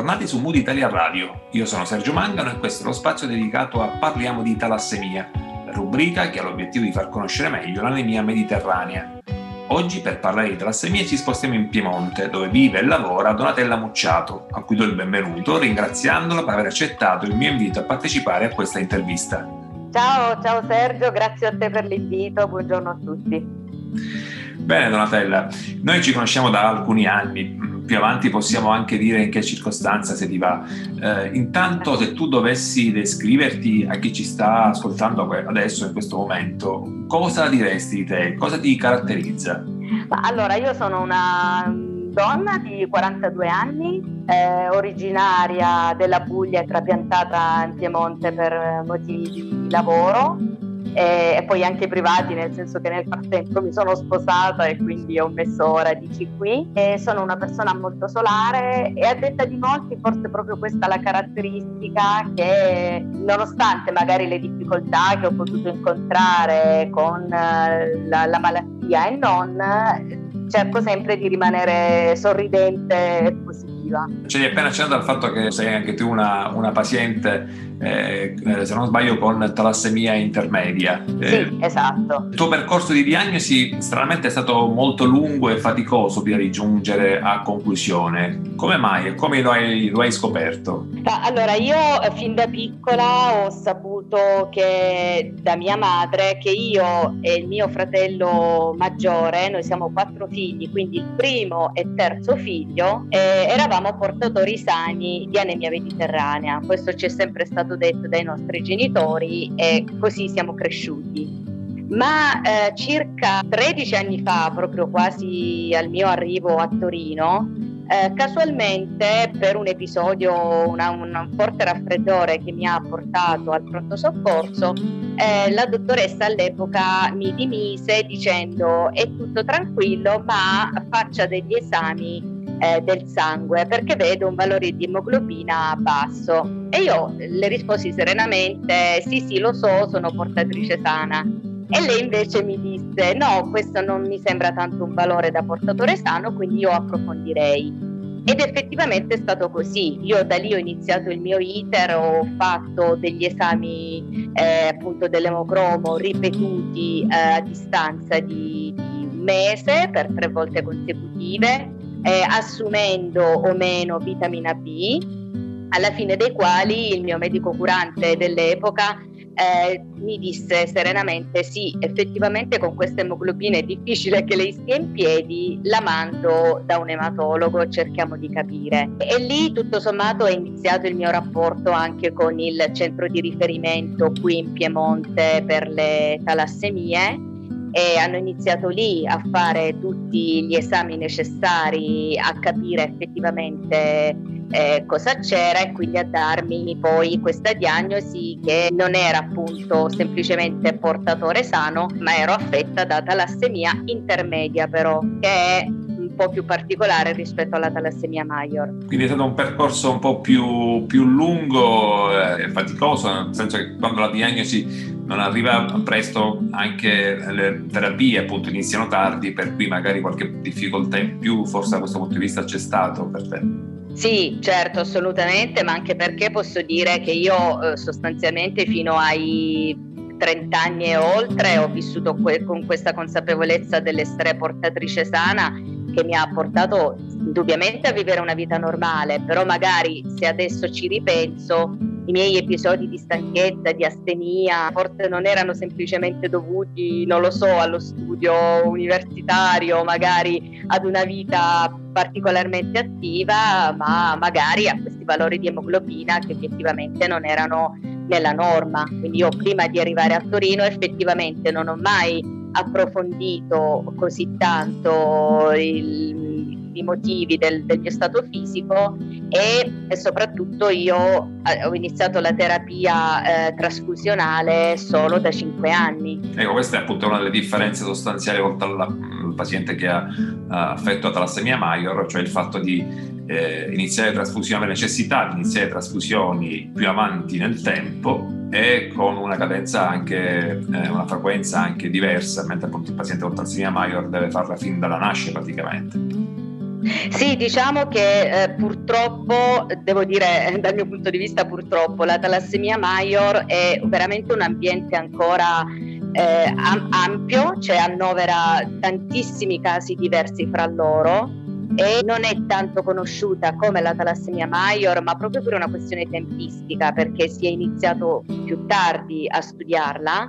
Bentornati su Mood Italia Radio. Io sono Sergio Mangano e questo è lo spazio dedicato a Parliamo di talassemia, la rubrica che ha l'obiettivo di far conoscere meglio l'anemia mediterranea. Oggi per parlare di talassemia ci spostiamo in Piemonte, dove vive e lavora Donatella Mucciato, a cui do il benvenuto, ringraziandola per aver accettato il mio invito a partecipare a questa intervista. Ciao, ciao Sergio, grazie a te per l'invito, buongiorno a tutti. Bene Donatella, noi ci conosciamo da alcuni anni, più avanti possiamo anche dire in che circostanza se ti va. Eh, intanto se tu dovessi descriverti a chi ci sta ascoltando adesso in questo momento, cosa diresti di te? Cosa ti caratterizza? Allora, io sono una donna di 42 anni, eh, originaria della Puglia e trapiantata in Piemonte per motivi di lavoro e, e, poi anche privati, nel senso che nel frattempo mi sono sposata e quindi ho messo radici qui. E sono una persona molto solare e a detta di molti forse proprio questa è la caratteristica che nonostante magari le difficoltà che ho potuto incontrare con eh, la, la malattia e non, cerco sempre di rimanere sorridente e positiva. Ci hai appena accennato al fatto che sei anche tu una, una paziente eh, eh, se non sbaglio con talassemia intermedia. Sì, eh, esatto. Il tuo percorso di diagnosi stranamente è stato molto lungo e faticoso prima di giungere a conclusione. Come mai e come lo hai, lo hai scoperto? Allora, io eh, fin da piccola ho saputo che da mia madre che io e il mio fratello maggiore, noi siamo quattro figli, quindi il primo e terzo figlio, eh, eravamo portatori sani di anemia mediterranea. Questo ci è sempre stato stato detto dai nostri genitori e così siamo cresciuti. Ma eh, circa 13 anni fa, proprio quasi al mio arrivo a Torino, eh, casualmente per un episodio, una, un forte raffreddore che mi ha portato al pronto soccorso, eh, la dottoressa all'epoca mi dimise dicendo è tutto tranquillo ma faccia degli esami eh, del sangue perché vedo un valore di emoglobina basso. E io le risposi serenamente: Sì, sì, lo so, sono portatrice sana. E lei invece mi disse: No, questo non mi sembra tanto un valore da portatore sano, quindi io approfondirei. Ed effettivamente è stato così. Io da lì ho iniziato il mio iter, ho fatto degli esami eh, appunto dell'emocromo ripetuti eh, a distanza di, di un mese per tre volte consecutive eh, assumendo o meno vitamina B, alla fine dei quali il mio medico curante dell'epoca eh, mi disse serenamente sì, effettivamente con questa emoglobina è difficile che lei stia in piedi, la mando da un ematologo, cerchiamo di capire. E lì tutto sommato è iniziato il mio rapporto anche con il centro di riferimento qui in Piemonte per le talassemie e hanno iniziato lì a fare tutti gli esami necessari a capire effettivamente eh, cosa c'era e quindi a darmi poi questa diagnosi che non era appunto semplicemente portatore sano ma ero affetta da talassemia intermedia però che è un po' più particolare rispetto alla talassemia major. Quindi è stato un percorso un po' più, più lungo e eh, faticoso, nel senso che quando la diagnosi non arriva presto anche le terapie appunto iniziano tardi per cui magari qualche difficoltà in più forse da questo punto di vista c'è stato per te. Sì, certo, assolutamente, ma anche perché posso dire che io eh, sostanzialmente fino ai 30 anni e oltre ho vissuto que- con questa consapevolezza dell'essere portatrice sana che mi ha portato indubbiamente a vivere una vita normale, però magari se adesso ci ripenso i miei episodi di stanchezza, di astenia, forse non erano semplicemente dovuti, non lo so, allo studio universitario, magari ad una vita particolarmente attiva, ma magari a questi valori di emoglobina che effettivamente non erano nella norma. Quindi io prima di arrivare a Torino effettivamente non ho mai approfondito così tanto il i motivi del, del mio stato fisico e, e, soprattutto io eh, ho iniziato la terapia eh, trasfusionale solo da 5 anni. Ecco, questa è appunto una delle differenze sostanziali oltre al paziente che ha affetto a talassemia major, cioè il fatto di eh, iniziare trasfusioni, la necessità di iniziare trasfusioni più avanti nel tempo e con una cadenza anche, eh, una frequenza anche diversa, mentre appunto il paziente con talassemia major deve farla fin dalla nascita praticamente. Sì, diciamo che eh, purtroppo, devo dire dal mio punto di vista purtroppo, la talassemia major è veramente un ambiente ancora eh, ampio, cioè annovera tantissimi casi diversi fra loro e non è tanto conosciuta come la talassemia major, ma proprio per una questione tempistica, perché si è iniziato più tardi a studiarla.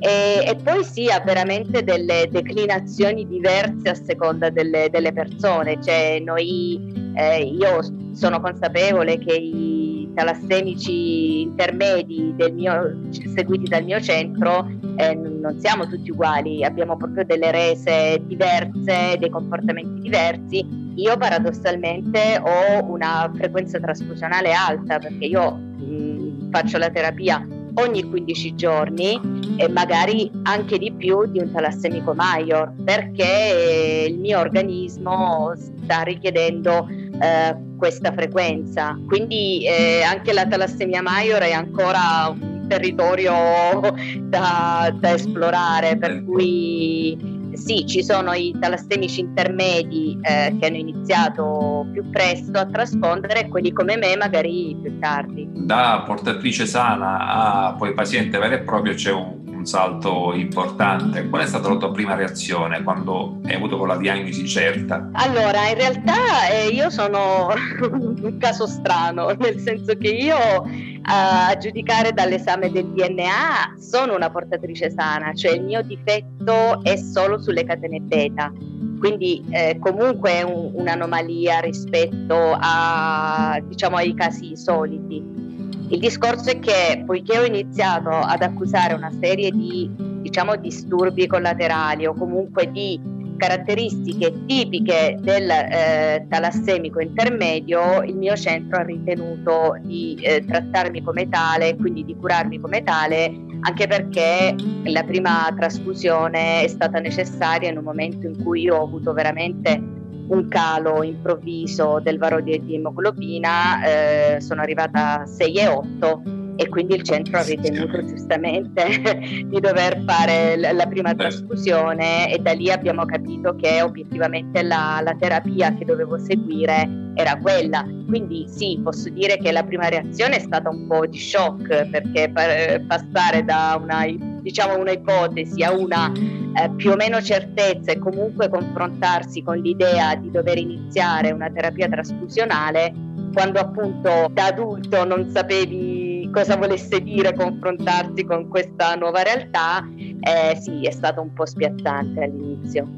E, e poi si ha veramente delle declinazioni diverse a seconda delle, delle persone, cioè noi, eh, io sono consapevole che i talassemici intermedi mio, seguiti dal mio centro eh, non siamo tutti uguali, abbiamo proprio delle rese diverse, dei comportamenti diversi. Io paradossalmente ho una frequenza trasfusionale alta perché io mh, faccio la terapia ogni 15 giorni e magari anche di più di un talassemico major perché il mio organismo sta richiedendo eh, questa frequenza. Quindi eh, anche la talassemia major è ancora un territorio da, da esplorare, per certo. cui sì, ci sono i talassemici intermedi eh, che hanno iniziato più presto a trasfondere e quelli come me magari più tardi. Da portatrice sana a poi paziente vero e proprio c'è un salto importante. Qual è stata la tua prima reazione quando hai avuto con la diagnosi certa? Allora, in realtà eh, io sono un caso strano, nel senso che io a giudicare dall'esame del DNA sono una portatrice sana, cioè il mio difetto è solo sulle catene beta, quindi eh, comunque è un, un'anomalia rispetto a, diciamo, ai casi soliti. Il discorso è che poiché ho iniziato ad accusare una serie di diciamo, disturbi collaterali o comunque di caratteristiche tipiche del eh, talassemico intermedio, il mio centro ha ritenuto di eh, trattarmi come tale, quindi di curarmi come tale, anche perché la prima trasfusione è stata necessaria in un momento in cui io ho avuto veramente un calo improvviso del valore di emoglobina, eh, sono arrivata a 6,8 e quindi il centro ha ritenuto giustamente di dover fare la prima trasfusione e da lì abbiamo capito che obiettivamente la, la, terapia che dovevo seguire era quella. Quindi sì, posso dire che la prima reazione è stata un po' di shock perché passare da una, diciamo, una ipotesi a una eh, più o meno certezza e comunque confrontarsi con l'idea di dover iniziare una terapia trasfusionale quando appunto da adulto non sapevi cosa volesse dire confrontarsi con questa nuova realtà, eh, sì, è stato un po' spiazzante all'inizio.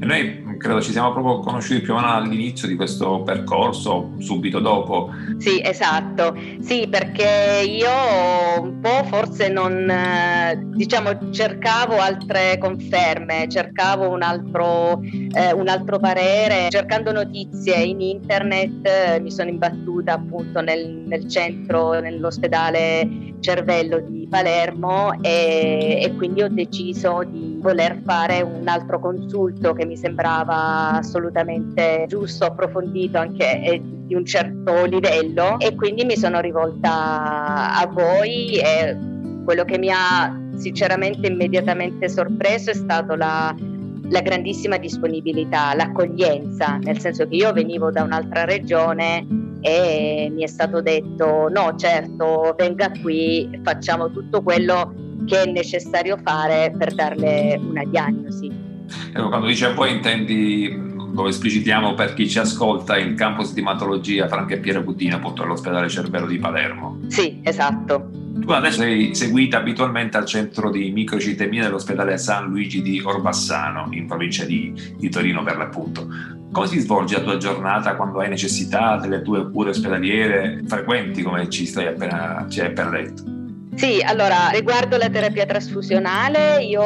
Noi credo ci siamo proprio conosciuti più o meno all'inizio di questo percorso, subito dopo. Sì, esatto. Sì, perché io un po' forse non, eh, diciamo, cercavo altre conferme, cercavo un altro, eh, un altro parere, cercando notizie in internet eh, mi sono imbattuta appunto nel, nel centro, nell'ospedale cervello di Palermo e, e quindi ho deciso di voler fare un altro consulto che mi sembrava assolutamente giusto, approfondito anche eh, di un certo livello e quindi mi sono rivolta a voi e quello che mi ha sinceramente immediatamente sorpreso è stato la, la grandissima disponibilità, l'accoglienza, nel senso che io venivo da un'altra regione e mi è stato detto no certo venga qui facciamo tutto quello che è necessario fare per darle una diagnosi. Ecco, quando dice voi intendi lo esplicitiamo per chi ci ascolta il campus di ematologia Franca e Piero Budino appunto all'ospedale Cervello di Palermo. Sì, esatto. Tu adesso sei seguita abitualmente al centro di microcitemia dell'ospedale San Luigi di Orbassano, in provincia di, di Torino per l'appunto. Come si svolge la tua giornata quando hai necessità delle tue cure ospedaliere frequenti, come ci, appena, ci hai appena detto? Sì, allora riguardo la terapia trasfusionale, io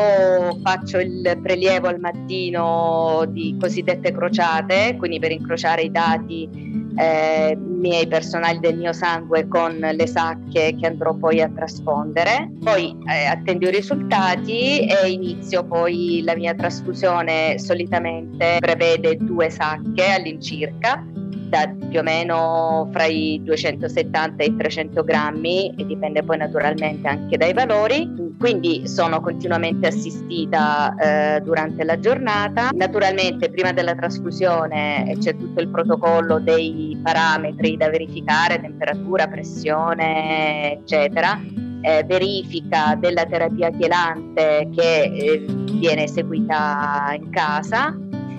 faccio il prelievo al mattino di cosiddette crociate, quindi per incrociare i dati eh, miei personali del mio sangue con le sacche che andrò poi a trasfondere. Poi eh, attendo i risultati e inizio poi la mia trasfusione solitamente prevede due sacche all'incirca da più o meno fra i 270 e i 300 grammi e dipende poi naturalmente anche dai valori. Quindi sono continuamente assistita eh, durante la giornata. Naturalmente prima della trasfusione c'è tutto il protocollo dei parametri da verificare, temperatura, pressione, eccetera. Eh, verifica della terapia chelante che eh, viene eseguita in casa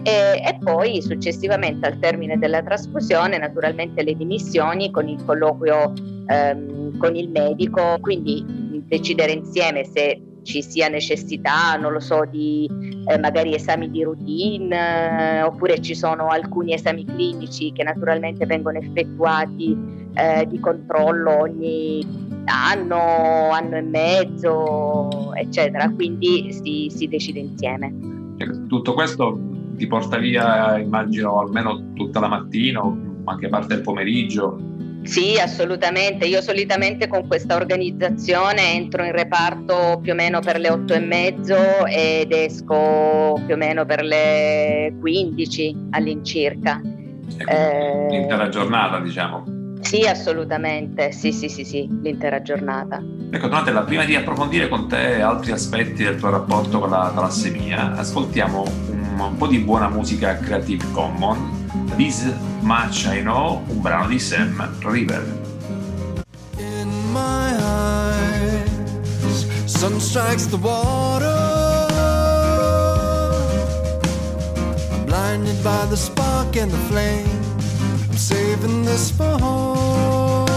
e, e, poi successivamente al termine della trasfusione naturalmente le dimissioni con il colloquio ehm, con il medico, quindi decidere insieme se ci sia necessità, non lo so, di eh, magari esami di routine eh, oppure ci sono alcuni esami clinici che naturalmente vengono effettuati eh, di controllo ogni anno, anno e mezzo, eccetera, quindi si, si decide insieme. Tutto questo ti porta via, immagino, almeno tutta la mattina o anche parte del pomeriggio. Sì, assolutamente. Io solitamente con questa organizzazione entro in reparto più o meno per le otto e mezzo ed esco più o meno per le 15 all'incirca. Eh, l'intera giornata, diciamo. Sì, assolutamente, sì, sì, sì, sì, l'intera giornata. Ecco, Donatella, prima di approfondire con te altri aspetti del tuo rapporto con la talassemia, ascoltiamo un, un po' di buona musica Creative Commons. This Much I Know, un brano di Sam River. In my eyes, sun strikes the water. I'm blinded by the spark and the flame. I'm saving this for home.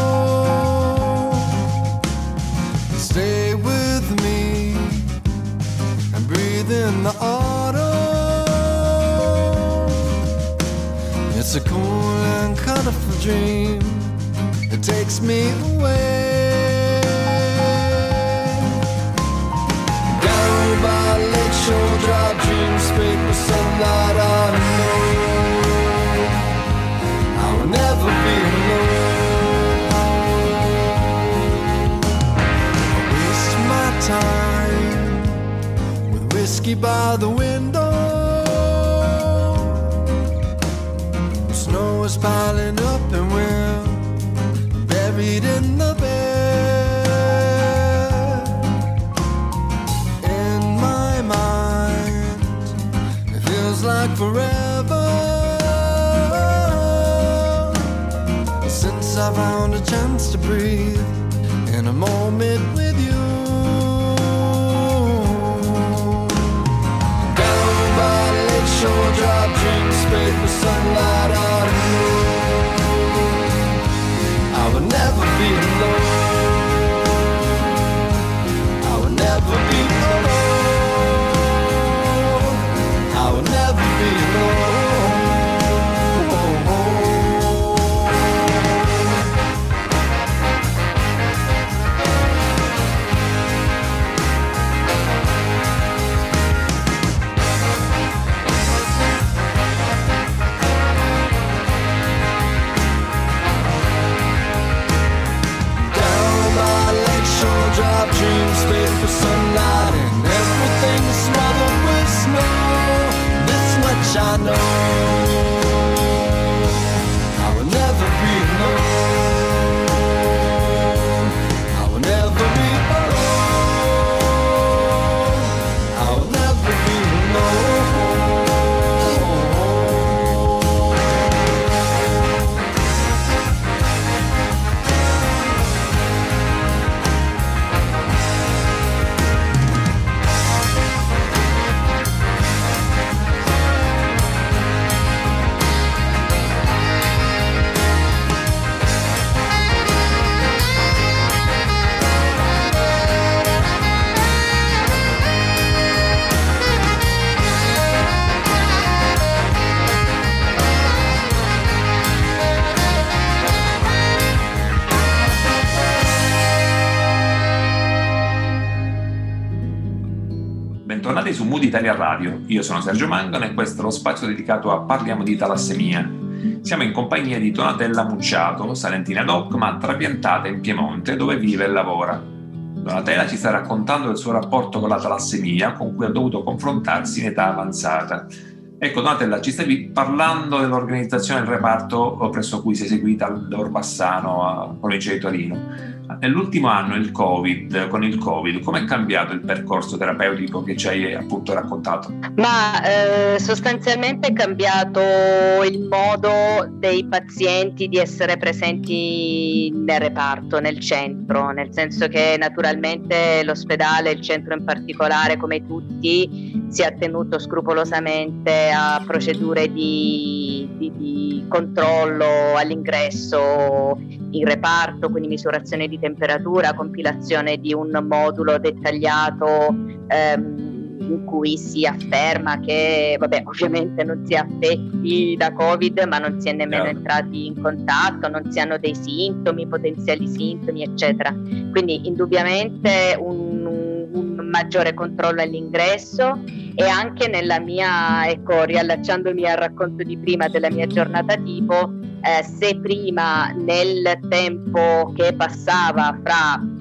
Stay with me and breathe in the autumn. It's a cool and colorful dream that takes me away. Down by Lakeshore Drive, dreams paper sunlight. I know I will never be alone. I waste my time with whiskey by the window. Forever since I found a chance to breathe in a moment with you. Down by Lakeshore Drive, dreams paper sunlight for sunlight and everything smothered with snow. This much I know. Mood Italia Radio. Io sono Sergio Mangano e questo è lo spazio dedicato a Parliamo di talassemia. Siamo in compagnia di Donatella Mucciato, salentina doc, ma trapiantata in Piemonte, dove vive e lavora. Donatella ci sta raccontando del suo rapporto con la talassemia, con cui ha dovuto confrontarsi in età avanzata. Ecco, Donatella, ci stavi parlando dell'organizzazione del reparto presso cui sei seguita all'Orbassano, a provincia di Torino. Nell'ultimo anno il COVID, con il Covid, come è cambiato il percorso terapeutico che ci hai appunto raccontato? Ma eh, sostanzialmente è cambiato il modo dei pazienti di essere presenti nel reparto, nel centro, nel senso che naturalmente l'ospedale, il centro in particolare, come tutti, si è attenuto scrupolosamente a procedure di, di, di controllo all'ingresso in reparto, quindi misurazione di temperatura, compilazione di un modulo dettagliato ehm, in cui si afferma che vabbè, ovviamente non si è affetti da Covid, ma non si è nemmeno yeah. entrati in contatto, non si hanno dei sintomi, potenziali sintomi, eccetera. Quindi indubbiamente un, un maggiore controllo all'ingresso e anche nella mia, ecco, riallacciandomi al racconto di prima della mia giornata tipo, eh, se prima nel tempo che passava fra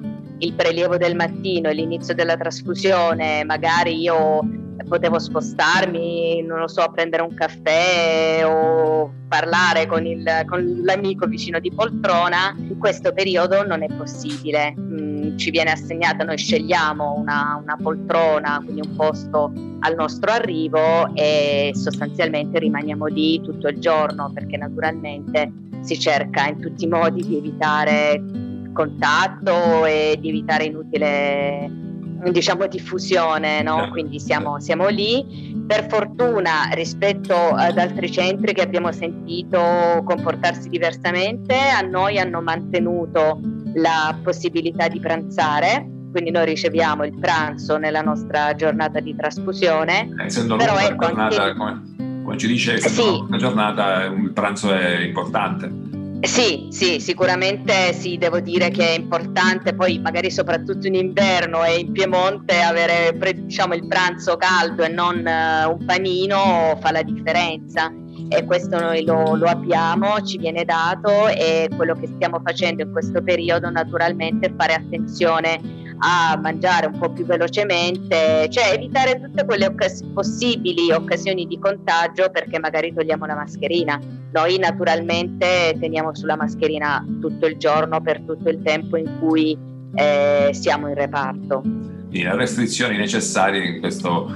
il prelievo del mattino e l'inizio della trasfusione, magari io potevo spostarmi, non lo so, prendere un caffè o parlare con, il, con l'amico vicino di poltrona, in questo periodo non è possibile. Mm, ci viene assegnata, noi scegliamo una, una poltrona, quindi un posto al nostro arrivo e sostanzialmente rimaniamo lì tutto il giorno perché naturalmente si cerca in tutti i modi di evitare contatto e di evitare inutile diciamo diffusione, no? quindi siamo, siamo, lì. Per fortuna rispetto ad altri centri che abbiamo sentito comportarsi diversamente, a noi hanno mantenuto la possibilità di pranzare, quindi noi riceviamo il pranzo nella nostra giornata di trasfusione. Eh, essendo però ecco, giornata, anche... come, come, ci dice, sì. una giornata il pranzo è importante. Sì, sì, sicuramente sì, devo dire che è importante poi magari soprattutto in inverno e in Piemonte avere diciamo, il pranzo caldo e non uh, un panino fa la differenza e questo noi lo, lo, abbiamo, ci viene dato e quello che stiamo facendo in questo periodo naturalmente è fare attenzione a mangiare un po' più velocemente, cioè evitare tutte quelle occas- possibili occasioni di contagio perché magari togliamo la mascherina. Noi naturalmente teniamo sulla mascherina tutto il giorno per tutto il tempo in cui eh, siamo in reparto. Le restrizioni necessarie in questo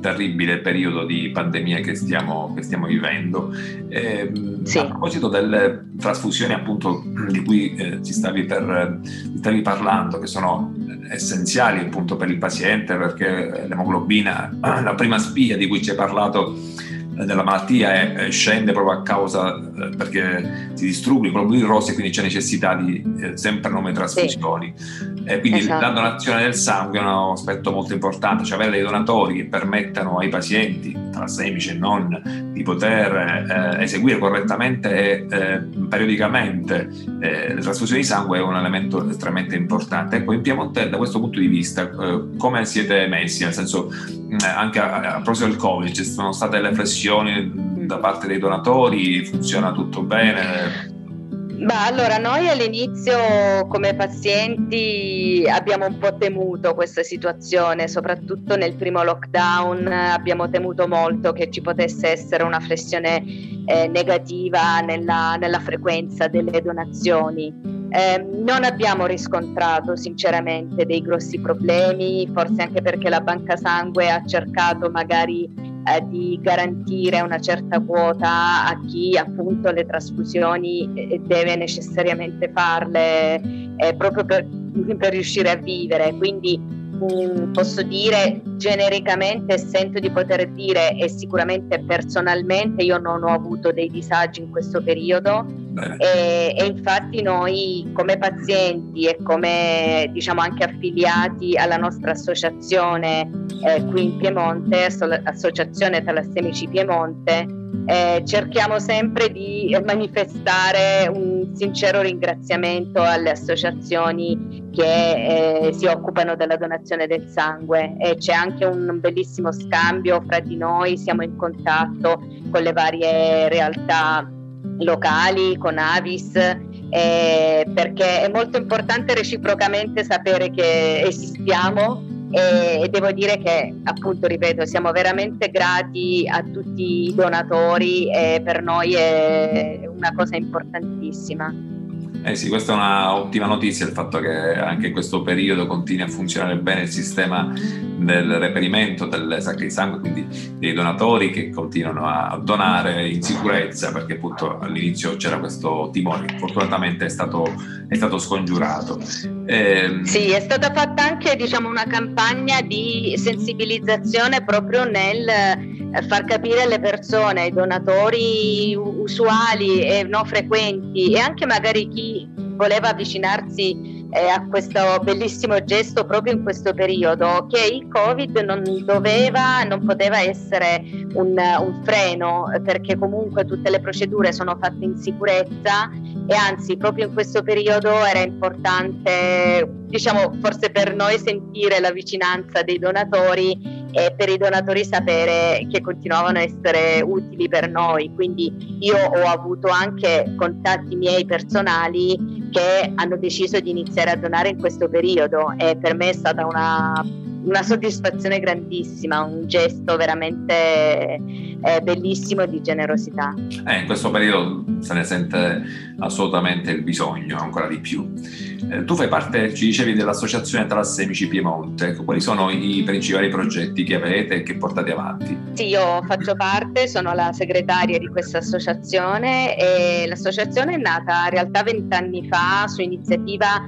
terribile periodo di pandemia che stiamo, che stiamo vivendo. Eh, sì. A proposito delle trasfusioni appunto di cui eh, ci, stavi per, ci stavi parlando, che sono essenziali appunto per il paziente perché l'emoglobina, la prima spia di cui ci hai parlato eh, della malattia è, scende proprio a causa eh, perché si distruggono i globuli rossi e quindi c'è necessità di eh, sempre nuove trasfusioni. Sì. E quindi esatto. la donazione del sangue è un aspetto molto importante, cioè avere dei donatori che permettano ai pazienti, talassemici e non, di poter eh, eseguire correttamente e eh, periodicamente eh, le trasfusioni di sangue è un elemento estremamente importante. Ecco, in Piemonte da questo punto di vista come siete messi? Nel senso, anche a, a proposito del Covid, ci sono state le flessioni da parte dei donatori, funziona tutto bene? Beh, allora noi all'inizio come pazienti abbiamo un po' temuto questa situazione, soprattutto nel primo lockdown abbiamo temuto molto che ci potesse essere una flessione eh, negativa nella, nella, frequenza delle donazioni. Eh, non abbiamo riscontrato sinceramente dei grossi problemi, forse anche perché la banca sangue ha cercato magari eh, di garantire una certa quota a chi appunto le trasfusioni eh, deve necessariamente farle eh, proprio per, per riuscire a vivere. Quindi posso dire genericamente, sento di poter dire e sicuramente personalmente io non ho avuto dei disagi in questo periodo e, e, infatti noi come pazienti e come diciamo anche affiliati alla nostra associazione eh, qui in Piemonte, Associazione Talassemici Piemonte, eh, cerchiamo sempre di manifestare un sincero ringraziamento alle associazioni che eh, si occupano della donazione del sangue. E c'è anche un bellissimo scambio fra di noi, siamo in contatto con le varie realtà locali, con Avis, eh, perché è molto importante reciprocamente sapere che esistiamo e devo dire che appunto ripeto siamo veramente grati a tutti i donatori e per noi è una cosa importantissima. Eh sì, questa è un'ottima notizia, il fatto che anche in questo periodo continui a funzionare bene il sistema del reperimento sacche di sangue, quindi dei donatori che continuano a donare in sicurezza, perché appunto all'inizio c'era questo timore, fortunatamente è stato, è stato scongiurato. Eh, sì, è stata fatta anche diciamo, una campagna di sensibilizzazione proprio nel eh, far capire alle persone, ai donatori usuali e non frequenti e anche magari chi voleva avvicinarsi eh, a questo bellissimo gesto proprio in questo periodo, che il Covid non doveva, non poteva essere un, un freno perché comunque tutte le procedure sono fatte in sicurezza e anzi proprio in questo periodo era importante, diciamo forse per noi sentire la vicinanza dei donatori e per i donatori sapere che continuavano a essere utili per noi. Quindi io ho avuto anche contatti miei personali che hanno deciso di iniziare a donare in questo periodo e per me è stata una, una soddisfazione grandissima, un gesto veramente eh, bellissimo di generosità. Eh, in questo periodo se ne sente assolutamente il bisogno, ancora di più. Eh, tu fai parte, ci dicevi, dell'Associazione Talassemici Piemonte. Quali sono i principali progetti che avete e che portate avanti? Sì, io faccio parte, sono la segretaria di questa associazione e l'associazione è nata in realtà vent'anni fa su iniziativa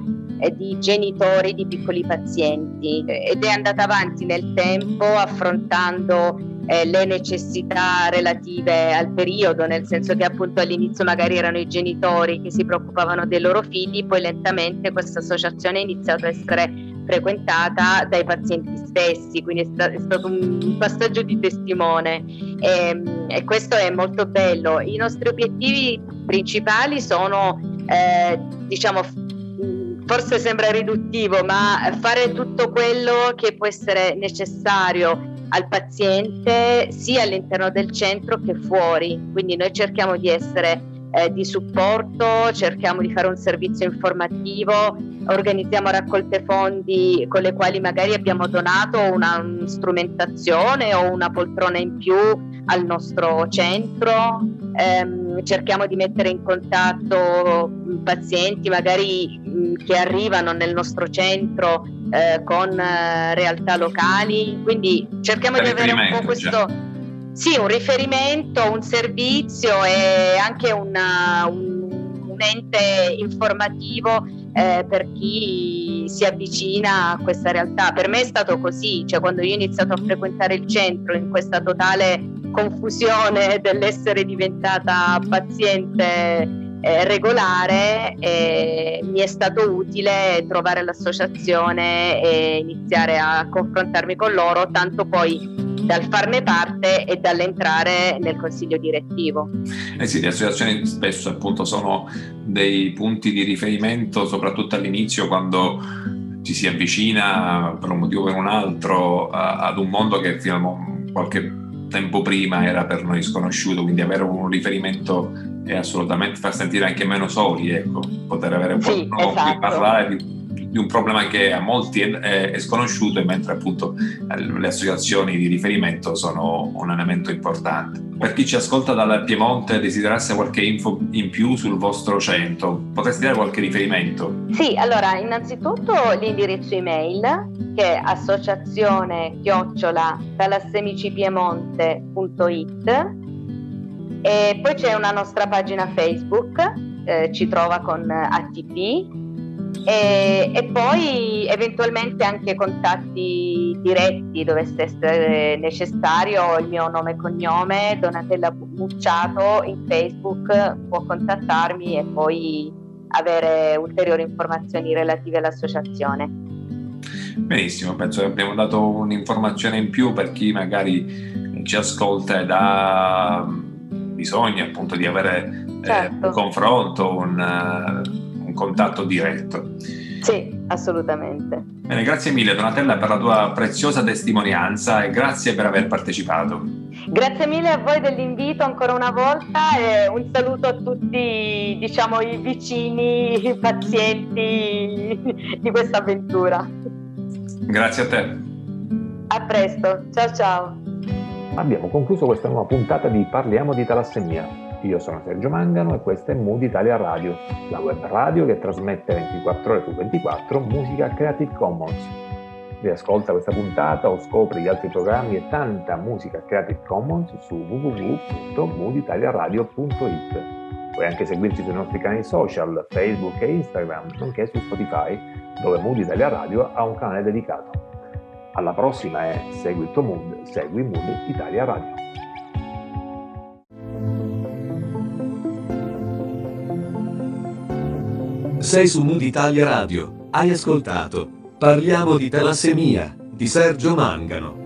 di genitori di piccoli pazienti ed è andata avanti nel tempo affrontando eh, le necessità relative al periodo, nel senso che appunto all'inizio magari erano i genitori che si preoccupavano dei loro figli, poi lentamente questa associazione ha iniziato a essere frequentata dai pazienti stessi, quindi è, sta- è stato un passaggio di testimone e, ehm, e, questo è molto bello. I nostri obiettivi principali sono eh, diciamo forse sembra riduttivo, ma fare tutto quello che può essere necessario al paziente sia all'interno del centro che fuori. Quindi noi cerchiamo di essere eh, di supporto, cerchiamo di fare un servizio informativo, organizziamo raccolte fondi con le quali magari abbiamo donato una, strumentazione o una poltrona in più al nostro centro, ehm, cerchiamo di mettere in contatto pazienti magari mh, che arrivano nel nostro centro eh, con eh, realtà locali, quindi cerchiamo di avere un po' questo... Cioè. Sì, un riferimento, un servizio e anche una, un, un, ente informativo eh, per chi si avvicina a questa realtà. Per me è stato così, cioè quando io ho iniziato a frequentare il centro in questa totale confusione dell'essere diventata paziente eh, regolare eh, mi è stato utile trovare l'associazione e iniziare a confrontarmi con loro, tanto poi dal farne parte e dall'entrare nel consiglio direttivo. Eh sì, le associazioni spesso appunto sono dei punti di riferimento, soprattutto all'inizio quando ci si avvicina per un motivo o per un altro ad un mondo che fino a qualche tempo prima era per noi sconosciuto, quindi avere un riferimento assolutamente far sentire anche meno soli, ecco, poter avere qualcuno sì, con cui esatto. parlare di, di, un problema che a molti è, è, sconosciuto, mentre appunto le associazioni di riferimento sono un elemento importante. Per chi ci ascolta dal Piemonte e desiderasse qualche info in più sul vostro centro, potresti dare qualche riferimento? Sì, allora innanzitutto l'indirizzo email che è associazione chiocciola talassemicipiemonte.it e poi c'è una nostra pagina Facebook, eh, ci trova con ATP e, e, poi eventualmente anche contatti diretti dovesse essere necessario, il mio nome e cognome, Donatella Mucciato in Facebook può contattarmi e poi avere ulteriori informazioni relative all'associazione. Benissimo, penso che abbiamo dato un'informazione in più per chi magari ci ascolta da bisogna appunto di avere certo. eh, un confronto, un, un contatto diretto. Sì, assolutamente. Bene, grazie mille Donatella per la tua preziosa testimonianza e grazie per aver partecipato. Grazie mille a voi dell'invito ancora una volta e un saluto a tutti diciamo, i vicini, i pazienti di questa avventura. Grazie a te. A presto, ciao ciao. Abbiamo concluso questa nuova puntata di Parliamo di talassemia. Io sono Sergio Mangano e questa è Mood Italia Radio, la web radio che trasmette 24 ore su 24 musica Creative Commons. Riascolta questa puntata o scopri gli altri programmi e tanta musica Creative Commons su www.mooditaliaradio.it. Puoi anche seguirci sui nostri canali social, Facebook e Instagram, nonché su Spotify, dove Mood Italia Radio ha un canale dedicato. Alla prossima e segui il tuo mood, segui Mood Italia Radio. Sei su Mood Italia Radio. Hai ascoltato Parliamo di talassemia di Sergio Mangano.